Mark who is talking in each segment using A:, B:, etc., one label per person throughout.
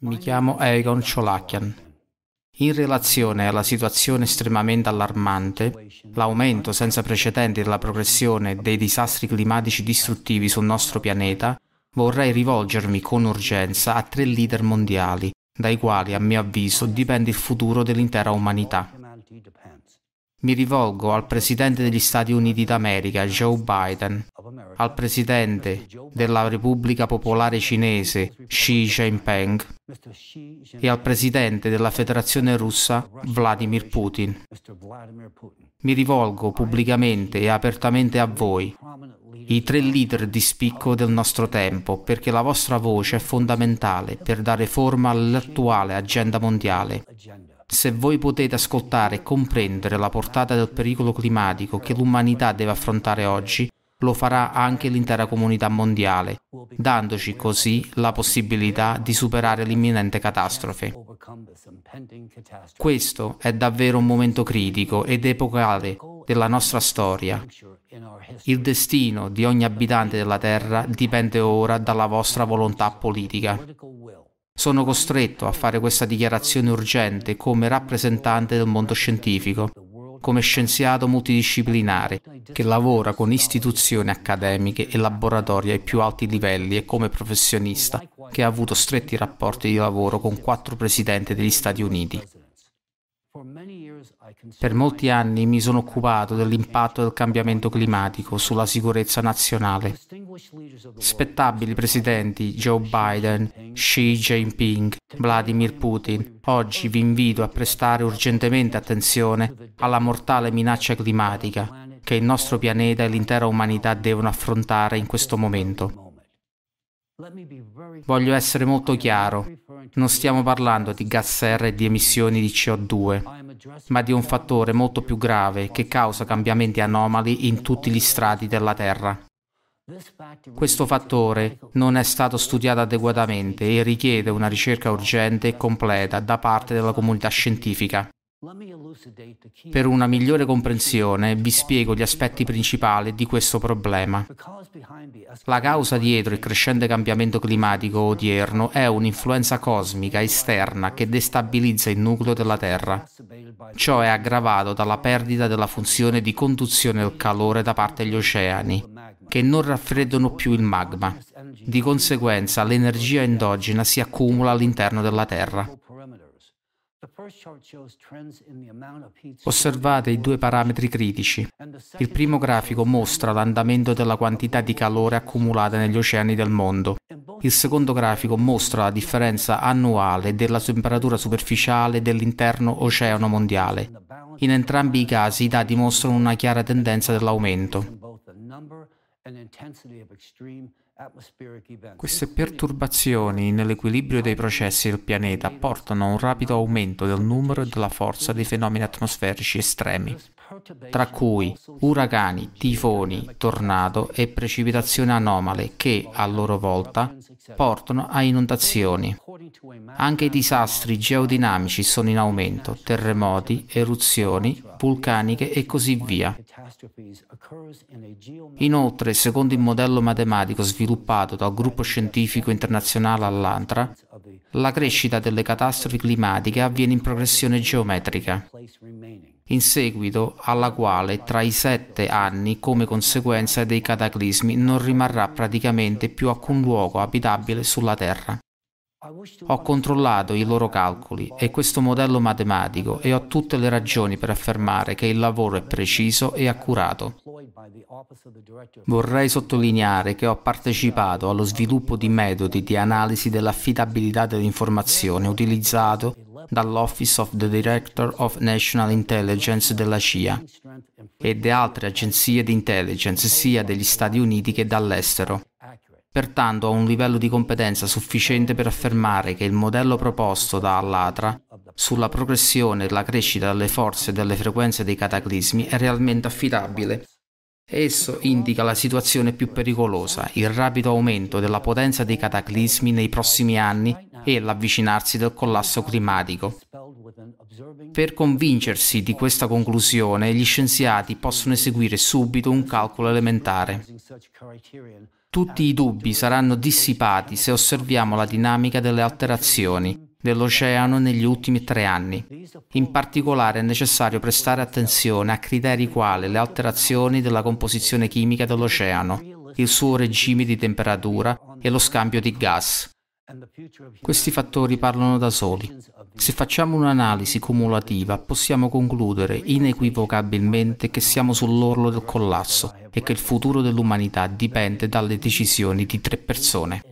A: Mi chiamo Egon Cholakian. In relazione alla situazione estremamente allarmante, l'aumento senza precedenti della progressione dei disastri climatici distruttivi sul nostro pianeta, vorrei rivolgermi con urgenza a tre leader mondiali, dai quali, a mio avviso, dipende il futuro dell'intera umanità. Mi rivolgo al Presidente degli Stati Uniti d'America, Joe Biden, al Presidente della Repubblica Popolare Cinese, Xi Jinping, e al Presidente della Federazione Russa, Vladimir Putin. Mi rivolgo pubblicamente e apertamente a voi, i tre leader di spicco del nostro tempo, perché la vostra voce è fondamentale per dare forma all'attuale agenda mondiale. Se voi potete ascoltare e comprendere la portata del pericolo climatico che l'umanità deve affrontare oggi, lo farà anche l'intera comunità mondiale, dandoci così la possibilità di superare l'imminente catastrofe. Questo è davvero un momento critico ed epocale della nostra storia. Il destino di ogni abitante della Terra dipende ora dalla vostra volontà politica. Sono costretto a fare questa dichiarazione urgente come rappresentante del mondo scientifico, come scienziato multidisciplinare che lavora con istituzioni accademiche e laboratori ai più alti livelli e come professionista che ha avuto stretti rapporti di lavoro con quattro presidenti degli Stati Uniti. Per molti anni mi sono occupato dell'impatto del cambiamento climatico sulla sicurezza nazionale. Spettabili presidenti Joe Biden, Xi Jinping, Vladimir Putin, oggi vi invito a prestare urgentemente attenzione alla mortale minaccia climatica che il nostro pianeta e l'intera umanità devono affrontare in questo momento. Voglio essere molto chiaro, non stiamo parlando di gas serra e di emissioni di CO2, ma di un fattore molto più grave che causa cambiamenti anomali in tutti gli strati della Terra. Questo fattore non è stato studiato adeguatamente e richiede una ricerca urgente e completa da parte della comunità scientifica. Per una migliore comprensione vi spiego gli aspetti principali di questo problema. La causa dietro il crescente cambiamento climatico odierno è un'influenza cosmica esterna che destabilizza il nucleo della Terra. Ciò è aggravato dalla perdita della funzione di conduzione del calore da parte degli oceani, che non raffreddano più il magma. Di conseguenza l'energia endogena si accumula all'interno della Terra. Osservate i due parametri critici. Il primo grafico mostra l'andamento della quantità di calore accumulata negli oceani del mondo. Il secondo grafico mostra la differenza annuale della temperatura superficiale dell'interno oceano mondiale. In entrambi i casi i dati mostrano una chiara tendenza dell'aumento. Queste perturbazioni nell'equilibrio dei processi del pianeta portano a un rapido aumento del numero e della forza dei fenomeni atmosferici estremi, tra cui uragani, tifoni, tornado e precipitazioni anomale che, a loro volta, portano a inondazioni. Anche i disastri geodinamici sono in aumento, terremoti, eruzioni, vulcaniche e così via. Inoltre, secondo il modello matematico sviluppato dal gruppo scientifico internazionale Allantra, la crescita delle catastrofi climatiche avviene in progressione geometrica, in seguito alla quale tra i sette anni, come conseguenza dei cataclismi, non rimarrà praticamente più alcun luogo abitabile sulla Terra. Ho controllato i loro calcoli e questo modello matematico e ho tutte le ragioni per affermare che il lavoro è preciso e accurato. Vorrei sottolineare che ho partecipato allo sviluppo di metodi di analisi dell'affidabilità dell'informazione utilizzato dall'Office of the Director of National Intelligence della CIA e da altre agenzie di intelligence sia degli Stati Uniti che dall'estero. Pertanto ho un livello di competenza sufficiente per affermare che il modello proposto da Allatra sulla progressione e la crescita delle forze e delle frequenze dei cataclismi è realmente affidabile. Esso indica la situazione più pericolosa, il rapido aumento della potenza dei cataclismi nei prossimi anni e l'avvicinarsi del collasso climatico. Per convincersi di questa conclusione, gli scienziati possono eseguire subito un calcolo elementare. Tutti i dubbi saranno dissipati se osserviamo la dinamica delle alterazioni dell'oceano negli ultimi tre anni. In particolare è necessario prestare attenzione a criteri quali le alterazioni della composizione chimica dell'oceano, il suo regime di temperatura e lo scambio di gas. Questi fattori parlano da soli. Se facciamo un'analisi cumulativa possiamo concludere inequivocabilmente che siamo sull'orlo del collasso e che il futuro dell'umanità dipende dalle decisioni di tre persone.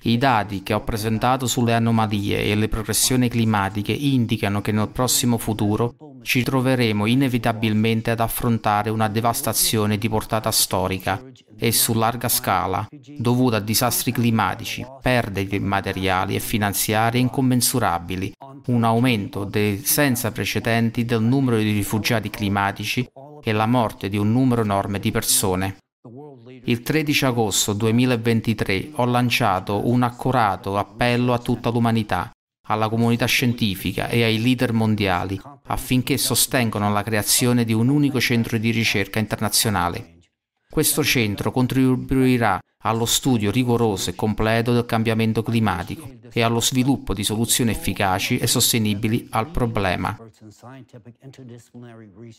A: I dati che ho presentato sulle anomalie e le progressioni climatiche indicano che nel prossimo futuro ci troveremo inevitabilmente ad affrontare una devastazione di portata storica e su larga scala, dovuta a disastri climatici, perdite materiali e finanziarie incommensurabili, un aumento de- senza precedenti del numero di rifugiati climatici e la morte di un numero enorme di persone. Il 13 agosto 2023 ho lanciato un accorato appello a tutta l'umanità, alla comunità scientifica e ai leader mondiali affinché sostengano la creazione di un unico centro di ricerca internazionale. Questo centro contribuirà allo studio rigoroso e completo del cambiamento climatico e allo sviluppo di soluzioni efficaci e sostenibili al problema.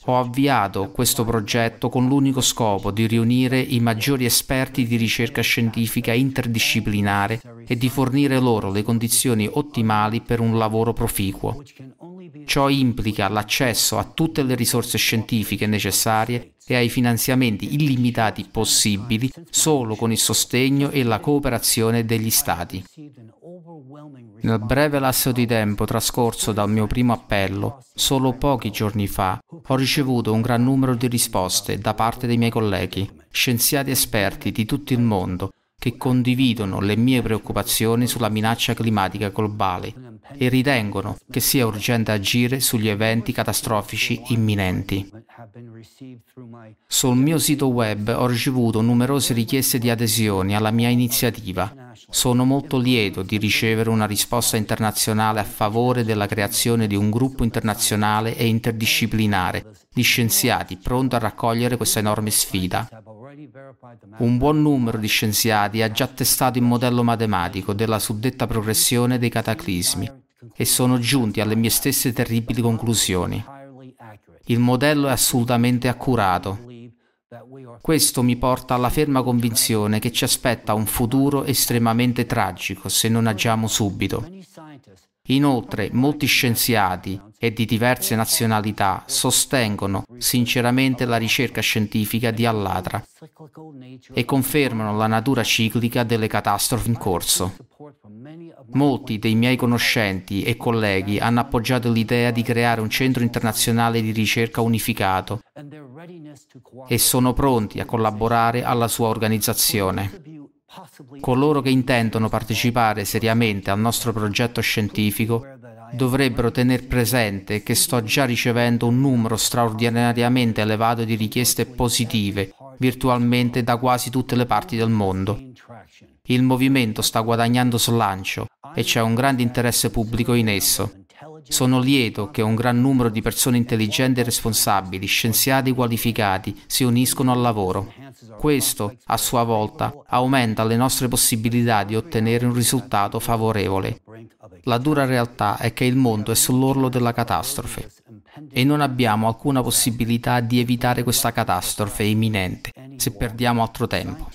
A: Ho avviato questo progetto con l'unico scopo di riunire i maggiori esperti di ricerca scientifica interdisciplinare e di fornire loro le condizioni ottimali per un lavoro proficuo. Ciò implica l'accesso a tutte le risorse scientifiche necessarie e ai finanziamenti illimitati possibili solo con il sostegno e la cooperazione degli Stati. Nel breve lasso di tempo trascorso dal mio primo appello, solo pochi giorni fa, ho ricevuto un gran numero di risposte da parte dei miei colleghi, scienziati esperti di tutto il mondo, che condividono le mie preoccupazioni sulla minaccia climatica globale e ritengono che sia urgente agire sugli eventi catastrofici imminenti. Sul mio sito web ho ricevuto numerose richieste di adesioni alla mia iniziativa. Sono molto lieto di ricevere una risposta internazionale a favore della creazione di un gruppo internazionale e interdisciplinare di scienziati pronto a raccogliere questa enorme sfida. Un buon numero di scienziati ha già testato il modello matematico della suddetta progressione dei cataclismi e sono giunti alle mie stesse terribili conclusioni. Il modello è assolutamente accurato. Questo mi porta alla ferma convinzione che ci aspetta un futuro estremamente tragico se non agiamo subito. Inoltre, molti scienziati e di diverse nazionalità sostengono sinceramente la ricerca scientifica di Allatra e confermano la natura ciclica delle catastrofi in corso. Molti dei miei conoscenti e colleghi hanno appoggiato l'idea di creare un centro internazionale di ricerca unificato e sono pronti a collaborare alla sua organizzazione. Coloro che intendono partecipare seriamente al nostro progetto scientifico dovrebbero tener presente che sto già ricevendo un numero straordinariamente elevato di richieste positive virtualmente da quasi tutte le parti del mondo. Il movimento sta guadagnando slancio e c'è un grande interesse pubblico in esso. Sono lieto che un gran numero di persone intelligenti e responsabili, scienziati qualificati, si uniscono al lavoro. Questo, a sua volta, aumenta le nostre possibilità di ottenere un risultato favorevole. La dura realtà è che il mondo è sull'orlo della catastrofe e non abbiamo alcuna possibilità di evitare questa catastrofe imminente se perdiamo altro tempo.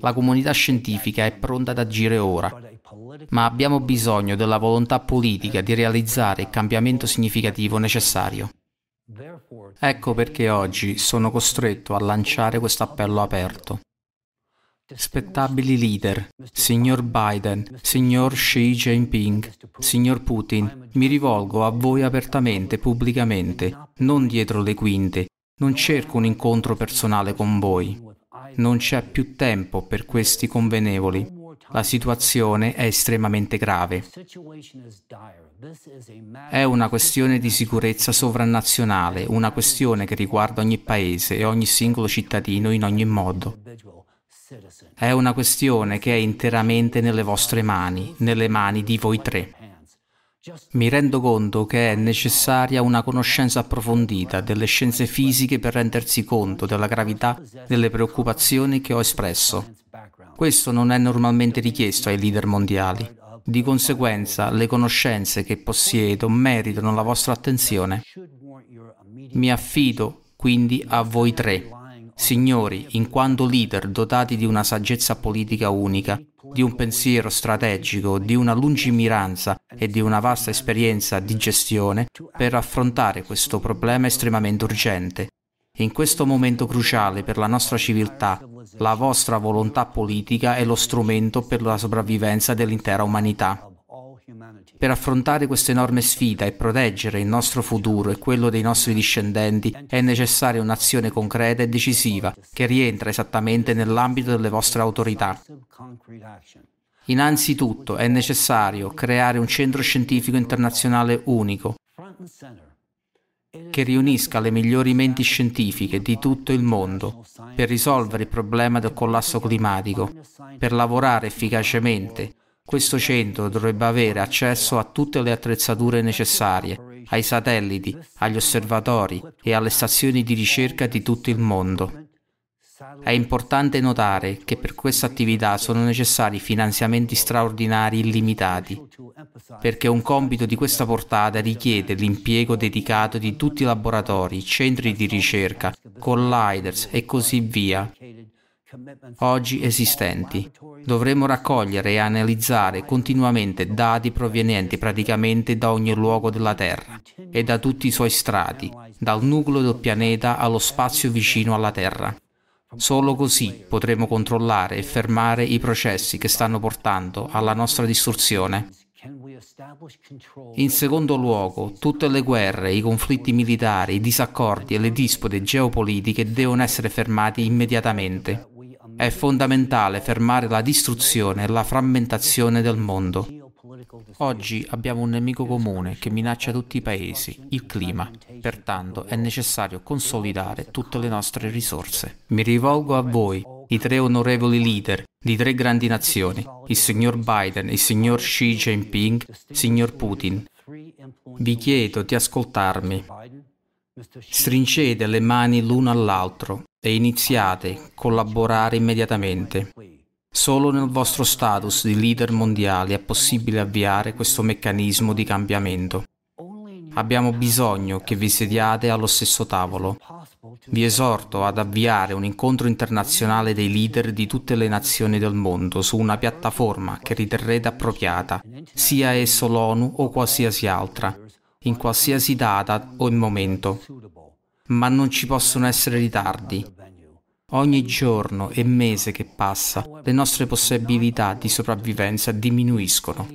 A: La comunità scientifica è pronta ad agire ora, ma abbiamo bisogno della volontà politica di realizzare il cambiamento significativo necessario. Ecco perché oggi sono costretto a lanciare questo appello aperto. Spettabili leader, signor Biden, signor Xi Jinping, signor Putin, mi rivolgo a voi apertamente, pubblicamente, non dietro le quinte. Non cerco un incontro personale con voi. Non c'è più tempo per questi convenevoli. La situazione è estremamente grave. È una questione di sicurezza sovranazionale, una questione che riguarda ogni paese e ogni singolo cittadino in ogni modo. È una questione che è interamente nelle vostre mani, nelle mani di voi tre. Mi rendo conto che è necessaria una conoscenza approfondita delle scienze fisiche per rendersi conto della gravità delle preoccupazioni che ho espresso. Questo non è normalmente richiesto ai leader mondiali. Di conseguenza, le conoscenze che possiedo meritano la vostra attenzione. Mi affido quindi a voi tre, signori, in quanto leader dotati di una saggezza politica unica, di un pensiero strategico, di una lungimiranza e di una vasta esperienza di gestione per affrontare questo problema estremamente urgente. In questo momento cruciale per la nostra civiltà, la vostra volontà politica è lo strumento per la sopravvivenza dell'intera umanità. Per affrontare questa enorme sfida e proteggere il nostro futuro e quello dei nostri discendenti è necessaria un'azione concreta e decisiva che rientra esattamente nell'ambito delle vostre autorità. Innanzitutto è necessario creare un centro scientifico internazionale unico che riunisca le migliori menti scientifiche di tutto il mondo per risolvere il problema del collasso climatico, per lavorare efficacemente questo centro dovrebbe avere accesso a tutte le attrezzature necessarie, ai satelliti, agli osservatori e alle stazioni di ricerca di tutto il mondo. È importante notare che per questa attività sono necessari finanziamenti straordinari illimitati, perché un compito di questa portata richiede l'impiego dedicato di tutti i laboratori, centri di ricerca, colliders e così via, oggi esistenti. Dovremo raccogliere e analizzare continuamente dati provenienti praticamente da ogni luogo della Terra e da tutti i suoi strati, dal nucleo del pianeta allo spazio vicino alla Terra. Solo così potremo controllare e fermare i processi che stanno portando alla nostra distruzione. In secondo luogo, tutte le guerre, i conflitti militari, i disaccordi e le dispute geopolitiche devono essere fermati immediatamente. È fondamentale fermare la distruzione e la frammentazione del mondo. Oggi abbiamo un nemico comune che minaccia tutti i paesi, il clima. Pertanto è necessario consolidare tutte le nostre risorse. Mi rivolgo a voi, i tre onorevoli leader di tre grandi nazioni, il signor Biden, il signor Xi Jinping, il signor Putin. Vi chiedo di ascoltarmi. Stringete le mani l'uno all'altro e iniziate a collaborare immediatamente. Solo nel vostro status di leader mondiale è possibile avviare questo meccanismo di cambiamento. Abbiamo bisogno che vi sediate allo stesso tavolo. Vi esorto ad avviare un incontro internazionale dei leader di tutte le nazioni del mondo su una piattaforma che riterrete appropriata, sia esso l'ONU o qualsiasi altra, in qualsiasi data o in momento ma non ci possono essere ritardi. Ogni giorno e mese che passa, le nostre possibilità di sopravvivenza diminuiscono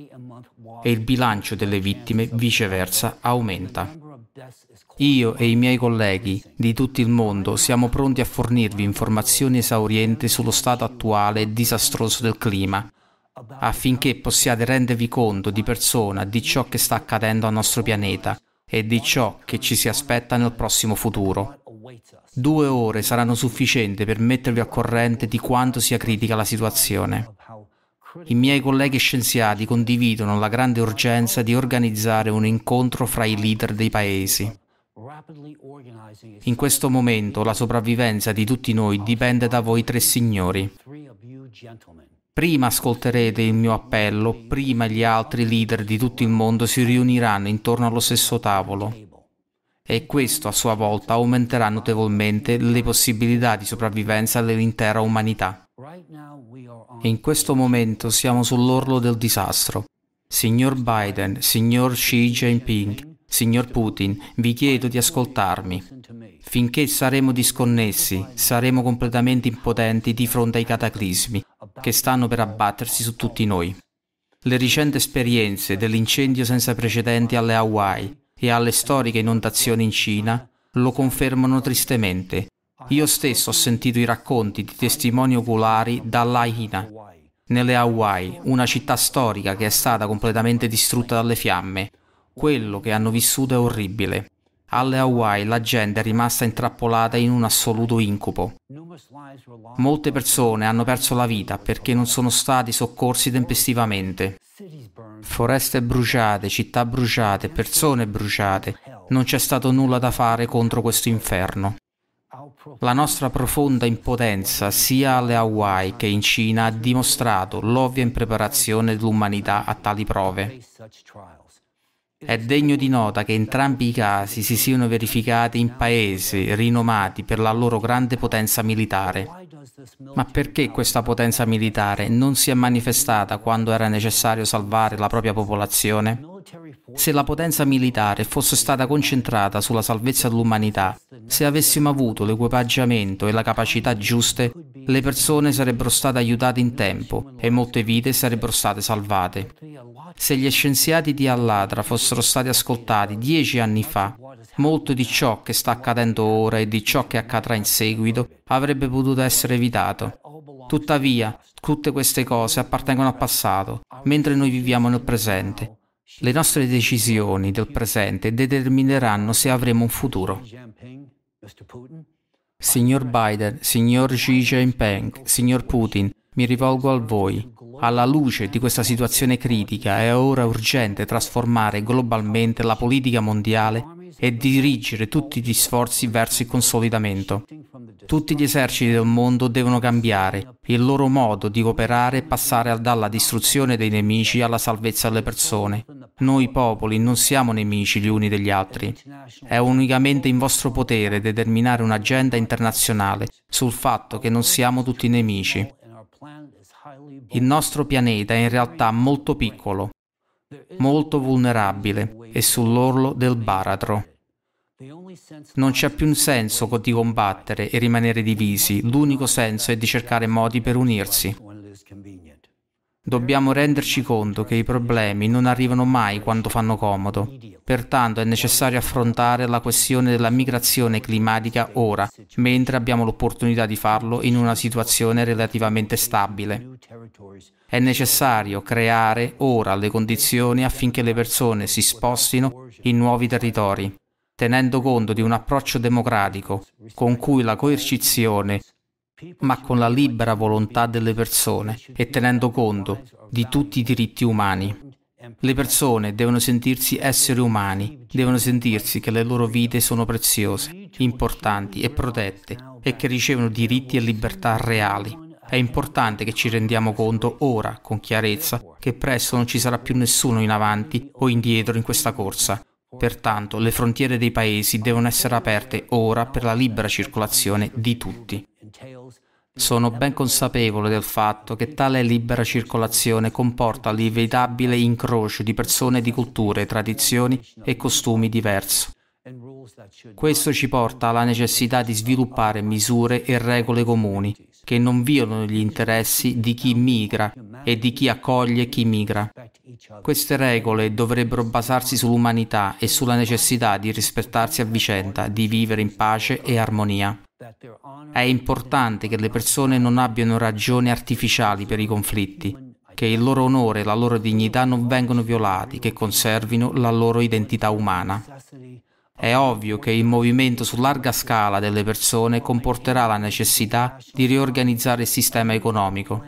A: e il bilancio delle vittime viceversa aumenta. Io e i miei colleghi di tutto il mondo siamo pronti a fornirvi informazioni esaurienti sullo stato attuale e disastroso del clima, affinché possiate rendervi conto di persona di ciò che sta accadendo al nostro pianeta e di ciò che ci si aspetta nel prossimo futuro. Due ore saranno sufficienti per mettervi al corrente di quanto sia critica la situazione. I miei colleghi scienziati condividono la grande urgenza di organizzare un incontro fra i leader dei paesi. In questo momento la sopravvivenza di tutti noi dipende da voi tre signori. Prima ascolterete il mio appello, prima gli altri leader di tutto il mondo si riuniranno intorno allo stesso tavolo. E questo a sua volta aumenterà notevolmente le possibilità di sopravvivenza dell'intera umanità. In questo momento siamo sull'orlo del disastro. Signor Biden, signor Xi Jinping, signor Putin, vi chiedo di ascoltarmi. Finché saremo disconnessi, saremo completamente impotenti di fronte ai cataclismi che stanno per abbattersi su tutti noi. Le recenti esperienze dell'incendio senza precedenti alle Hawaii e alle storiche inondazioni in Cina lo confermano tristemente. Io stesso ho sentito i racconti di testimoni oculari dall'Aina, nelle Hawaii, una città storica che è stata completamente distrutta dalle fiamme. Quello che hanno vissuto è orribile. Alle Hawaii la gente è rimasta intrappolata in un assoluto incubo. Molte persone hanno perso la vita perché non sono stati soccorsi tempestivamente. Foreste bruciate, città bruciate, persone bruciate. Non c'è stato nulla da fare contro questo inferno. La nostra profonda impotenza sia alle Hawaii che in Cina ha dimostrato l'ovvia impreparazione dell'umanità a tali prove. È degno di nota che entrambi i casi si siano verificati in paesi rinomati per la loro grande potenza militare. Ma perché questa potenza militare non si è manifestata quando era necessario salvare la propria popolazione? Se la potenza militare fosse stata concentrata sulla salvezza dell'umanità, se avessimo avuto l'equipaggiamento e la capacità giuste, le persone sarebbero state aiutate in tempo e molte vite sarebbero state salvate. Se gli scienziati di Alladra fossero stati ascoltati dieci anni fa, molto di ciò che sta accadendo ora e di ciò che accadrà in seguito avrebbe potuto essere evitato. Tuttavia, tutte queste cose appartengono al passato, mentre noi viviamo nel presente. Le nostre decisioni del presente determineranno se avremo un futuro. Signor Biden, signor Xi Jinping, signor Putin, mi rivolgo a voi. Alla luce di questa situazione critica è ora urgente trasformare globalmente la politica mondiale e dirigere tutti gli sforzi verso il consolidamento. Tutti gli eserciti del mondo devono cambiare, il loro modo di operare e passare dalla distruzione dei nemici alla salvezza delle persone. Noi popoli non siamo nemici gli uni degli altri. È unicamente in vostro potere determinare un'agenda internazionale sul fatto che non siamo tutti nemici. Il nostro pianeta è in realtà molto piccolo, molto vulnerabile e sull'orlo del baratro. Non c'è più un senso di combattere e rimanere divisi, l'unico senso è di cercare modi per unirsi. Dobbiamo renderci conto che i problemi non arrivano mai quando fanno comodo. Pertanto è necessario affrontare la questione della migrazione climatica ora, mentre abbiamo l'opportunità di farlo in una situazione relativamente stabile. È necessario creare ora le condizioni affinché le persone si spostino in nuovi territori, tenendo conto di un approccio democratico con cui la coercizione ma con la libera volontà delle persone e tenendo conto di tutti i diritti umani. Le persone devono sentirsi esseri umani, devono sentirsi che le loro vite sono preziose, importanti e protette e che ricevono diritti e libertà reali. È importante che ci rendiamo conto ora, con chiarezza, che presto non ci sarà più nessuno in avanti o indietro in questa corsa. Pertanto le frontiere dei paesi devono essere aperte ora per la libera circolazione di tutti. Sono ben consapevole del fatto che tale libera circolazione comporta l'inevitabile incrocio di persone di culture, tradizioni e costumi diversi. Questo ci porta alla necessità di sviluppare misure e regole comuni che non violano gli interessi di chi migra e di chi accoglie chi migra. Queste regole dovrebbero basarsi sull'umanità e sulla necessità di rispettarsi a vicenda, di vivere in pace e armonia. È importante che le persone non abbiano ragioni artificiali per i conflitti, che il loro onore e la loro dignità non vengano violati, che conservino la loro identità umana. È ovvio che il movimento su larga scala delle persone comporterà la necessità di riorganizzare il sistema economico.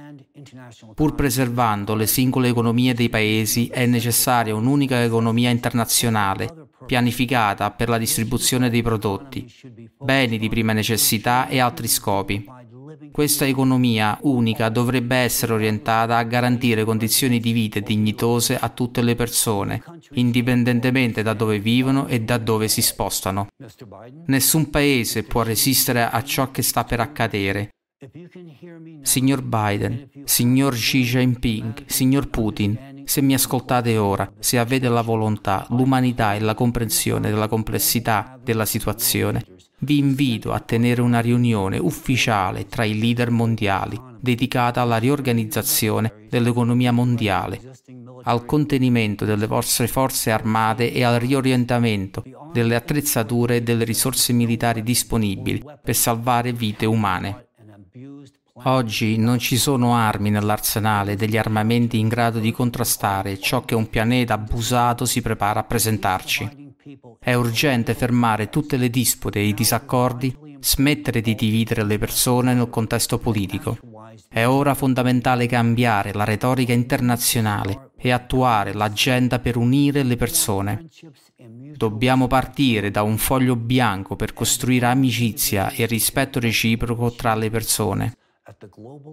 A: Pur preservando le singole economie dei paesi è necessaria un'unica economia internazionale pianificata per la distribuzione dei prodotti, beni di prima necessità e altri scopi. Questa economia unica dovrebbe essere orientata a garantire condizioni di vita dignitose a tutte le persone, indipendentemente da dove vivono e da dove si spostano. Nessun paese può resistere a ciò che sta per accadere. Signor Biden, signor Xi Jinping, signor Putin, se mi ascoltate ora, se avete la volontà, l'umanità e la comprensione della complessità della situazione, vi invito a tenere una riunione ufficiale tra i leader mondiali dedicata alla riorganizzazione dell'economia mondiale, al contenimento delle vostre forze armate e al riorientamento delle attrezzature e delle risorse militari disponibili per salvare vite umane. Oggi non ci sono armi nell'arsenale degli armamenti in grado di contrastare ciò che un pianeta abusato si prepara a presentarci. È urgente fermare tutte le dispute e i disaccordi, smettere di dividere le persone nel contesto politico. È ora fondamentale cambiare la retorica internazionale e attuare l'agenda per unire le persone. Dobbiamo partire da un foglio bianco per costruire amicizia e rispetto reciproco tra le persone.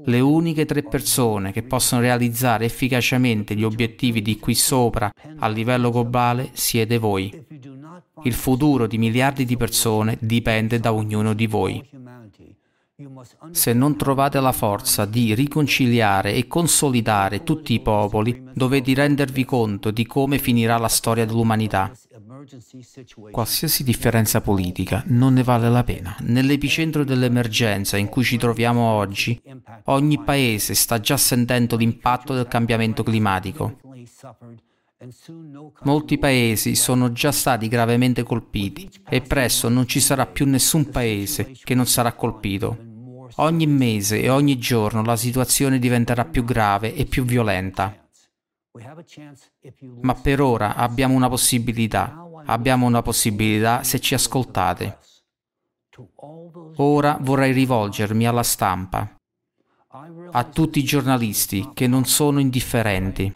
A: Le uniche tre persone che possono realizzare efficacemente gli obiettivi di qui sopra a livello globale siete voi. Il futuro di miliardi di persone dipende da ognuno di voi. Se non trovate la forza di riconciliare e consolidare tutti i popoli, dovete rendervi conto di come finirà la storia dell'umanità. Qualsiasi differenza politica non ne vale la pena. Nell'epicentro dell'emergenza in cui ci troviamo oggi, ogni paese sta già sentendo l'impatto del cambiamento climatico. Molti paesi sono già stati gravemente colpiti e presto non ci sarà più nessun paese che non sarà colpito. Ogni mese e ogni giorno la situazione diventerà più grave e più violenta. Ma per ora abbiamo una possibilità. Abbiamo una possibilità se ci ascoltate. Ora vorrei rivolgermi alla stampa, a tutti i giornalisti che non sono indifferenti.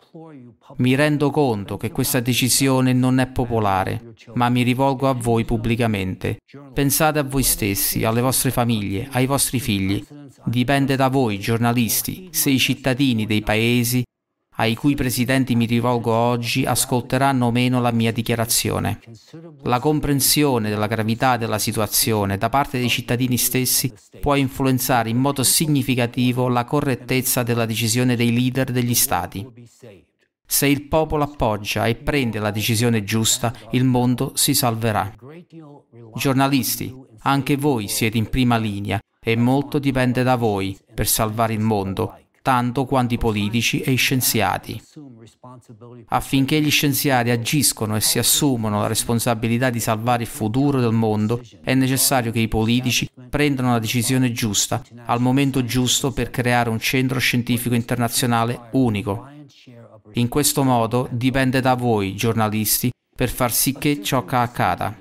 A: Mi rendo conto che questa decisione non è popolare, ma mi rivolgo a voi pubblicamente. Pensate a voi stessi, alle vostre famiglie, ai vostri figli. Dipende da voi, giornalisti, se i cittadini dei paesi ai cui presidenti mi rivolgo oggi ascolteranno o meno la mia dichiarazione. La comprensione della gravità della situazione da parte dei cittadini stessi può influenzare in modo significativo la correttezza della decisione dei leader degli Stati. Se il popolo appoggia e prende la decisione giusta, il mondo si salverà. Giornalisti, anche voi siete in prima linea e molto dipende da voi per salvare il mondo, tanto quanto i politici e i scienziati. Affinché gli scienziati agiscono e si assumono la responsabilità di salvare il futuro del mondo, è necessario che i politici prendano la decisione giusta al momento giusto per creare un centro scientifico internazionale unico in questo modo dipende da voi, giornalisti, per far sì che ciò accada.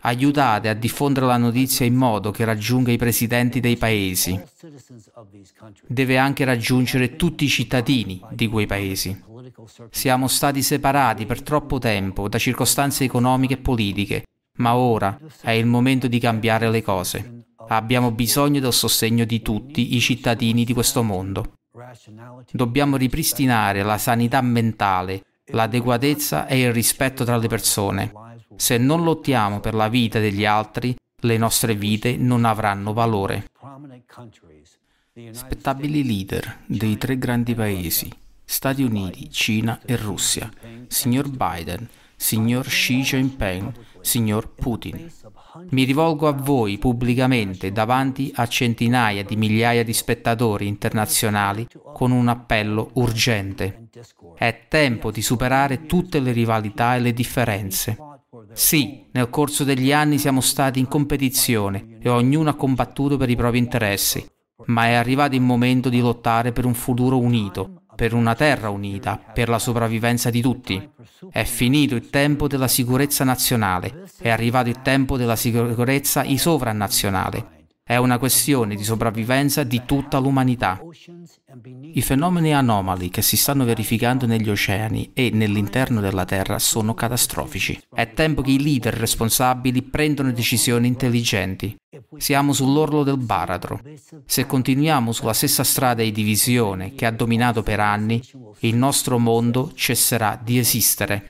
A: Aiutate a diffondere la notizia in modo che raggiunga i presidenti dei paesi. Deve anche raggiungere tutti i cittadini di quei paesi. Siamo stati separati per troppo tempo da circostanze economiche e politiche, ma ora è il momento di cambiare le cose. Abbiamo bisogno del sostegno di tutti i cittadini di questo mondo. Dobbiamo ripristinare la sanità mentale, l'adeguatezza e il rispetto tra le persone. Se non lottiamo per la vita degli altri, le nostre vite non avranno valore. Spettabili leader dei tre grandi paesi, Stati Uniti, Cina e Russia, signor Biden, signor Xi Jinping, signor Putin. Mi rivolgo a voi pubblicamente davanti a centinaia di migliaia di spettatori internazionali con un appello urgente. È tempo di superare tutte le rivalità e le differenze. Sì, nel corso degli anni siamo stati in competizione e ognuno ha combattuto per i propri interessi, ma è arrivato il momento di lottare per un futuro unito, per una terra unita, per la sopravvivenza di tutti. È finito il tempo della sicurezza nazionale, è arrivato il tempo della sicurezza sovranazionale. È una questione di sopravvivenza di tutta l'umanità. I fenomeni anomali che si stanno verificando negli oceani e nell'interno della Terra sono catastrofici. È tempo che i leader responsabili prendano decisioni intelligenti. Siamo sull'orlo del baratro. Se continuiamo sulla stessa strada di divisione che ha dominato per anni, il nostro mondo cesserà di esistere.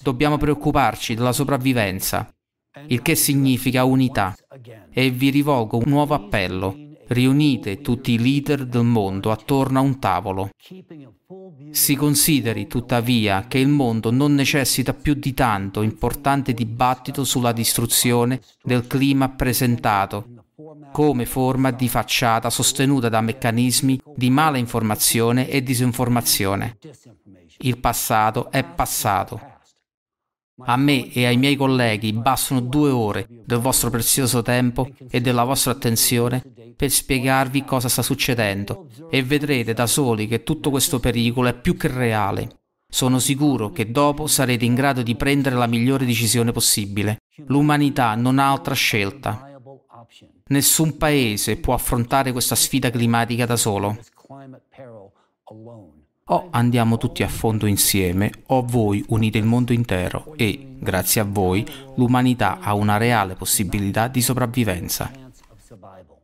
A: Dobbiamo preoccuparci della sopravvivenza, il che significa unità. E vi rivolgo un nuovo appello riunite tutti i leader del mondo attorno a un tavolo. Si consideri tuttavia che il mondo non necessita più di tanto importante dibattito sulla distruzione del clima presentato come forma di facciata sostenuta da meccanismi di mala informazione e disinformazione. Il passato è passato. A me e ai miei colleghi bastano due ore del vostro prezioso tempo e della vostra attenzione per spiegarvi cosa sta succedendo e vedrete da soli che tutto questo pericolo è più che reale. Sono sicuro che dopo sarete in grado di prendere la migliore decisione possibile. L'umanità non ha altra scelta. Nessun paese può affrontare questa sfida climatica da solo. O andiamo tutti a fondo insieme, o voi unite il mondo intero e, grazie a voi, l'umanità ha una reale possibilità di sopravvivenza.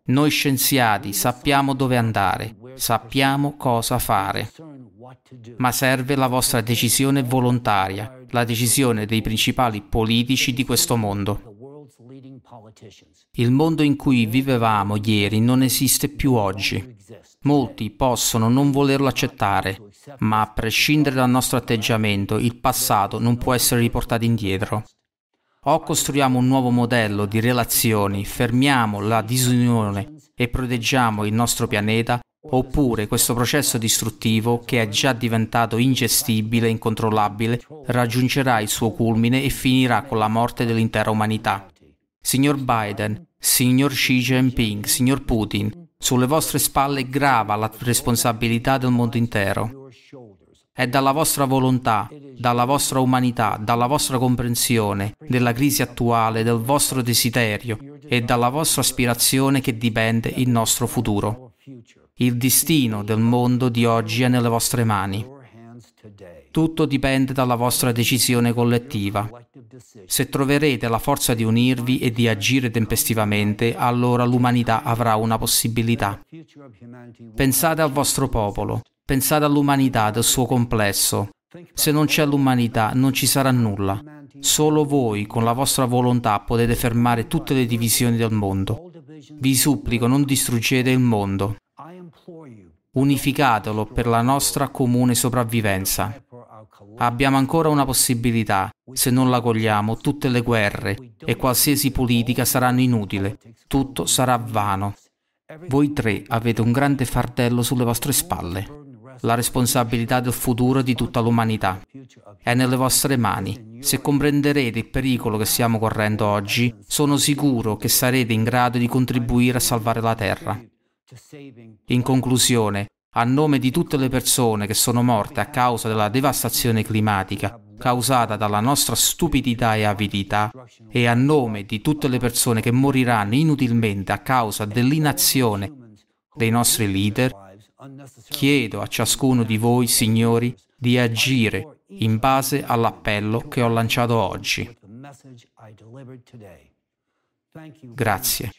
A: Noi scienziati sappiamo dove andare, sappiamo cosa fare, ma serve la vostra decisione volontaria, la decisione dei principali politici di questo mondo. Il mondo in cui vivevamo ieri non esiste più oggi. Molti possono non volerlo accettare, ma a prescindere dal nostro atteggiamento, il passato non può essere riportato indietro. O costruiamo un nuovo modello di relazioni, fermiamo la disunione e proteggiamo il nostro pianeta, oppure questo processo distruttivo, che è già diventato ingestibile e incontrollabile, raggiungerà il suo culmine e finirà con la morte dell'intera umanità. Signor Biden, signor Xi Jinping, signor Putin, sulle vostre spalle grava la responsabilità del mondo intero. È dalla vostra volontà, dalla vostra umanità, dalla vostra comprensione della crisi attuale, del vostro desiderio e dalla vostra aspirazione che dipende il nostro futuro. Il destino del mondo di oggi è nelle vostre mani. Tutto dipende dalla vostra decisione collettiva. Se troverete la forza di unirvi e di agire tempestivamente, allora l'umanità avrà una possibilità. Pensate al vostro popolo, pensate all'umanità del suo complesso. Se non c'è l'umanità non ci sarà nulla. Solo voi, con la vostra volontà, potete fermare tutte le divisioni del mondo. Vi supplico, non distruggete il mondo. Unificatelo per la nostra comune sopravvivenza. Abbiamo ancora una possibilità. Se non la cogliamo, tutte le guerre e qualsiasi politica saranno inutili. Tutto sarà vano. Voi tre avete un grande fardello sulle vostre spalle. La responsabilità del futuro di tutta l'umanità è nelle vostre mani. Se comprenderete il pericolo che stiamo correndo oggi, sono sicuro che sarete in grado di contribuire a salvare la Terra. In conclusione, a nome di tutte le persone che sono morte a causa della devastazione climatica causata dalla nostra stupidità e avidità e a nome di tutte le persone che moriranno inutilmente a causa dell'inazione dei nostri leader, chiedo a ciascuno di voi, signori, di agire in base all'appello che ho lanciato oggi. Grazie.